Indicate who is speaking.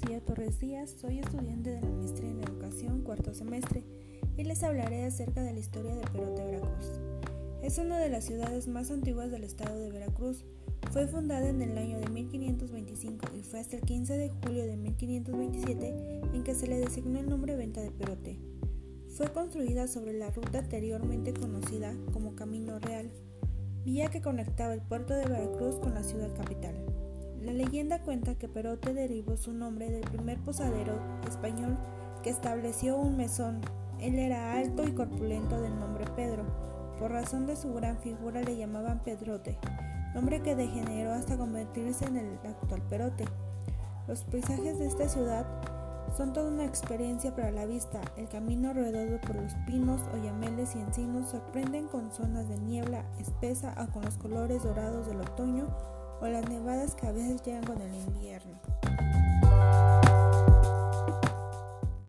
Speaker 1: días, soy estudiante de la maestría en educación cuarto semestre y les hablaré acerca de la historia de Perote, Veracruz. Es una de las ciudades más antiguas del estado de Veracruz. Fue fundada en el año de 1525 y fue hasta el 15 de julio de 1527 en que se le designó el nombre Venta de Perote. Fue construida sobre la ruta anteriormente conocida como Camino Real, vía que conectaba el puerto de Veracruz con la ciudad capital. La leyenda cuenta que Perote derivó su nombre del primer posadero español que estableció un mesón. Él era alto y corpulento del nombre Pedro. Por razón de su gran figura le llamaban Pedrote, nombre que degeneró hasta convertirse en el actual Perote. Los paisajes de esta ciudad son toda una experiencia para la vista. El camino rodeado por los pinos, oyameles y encinos sorprenden con zonas de niebla espesa o con los colores dorados del otoño o las nevadas que a veces llegan con el invierno.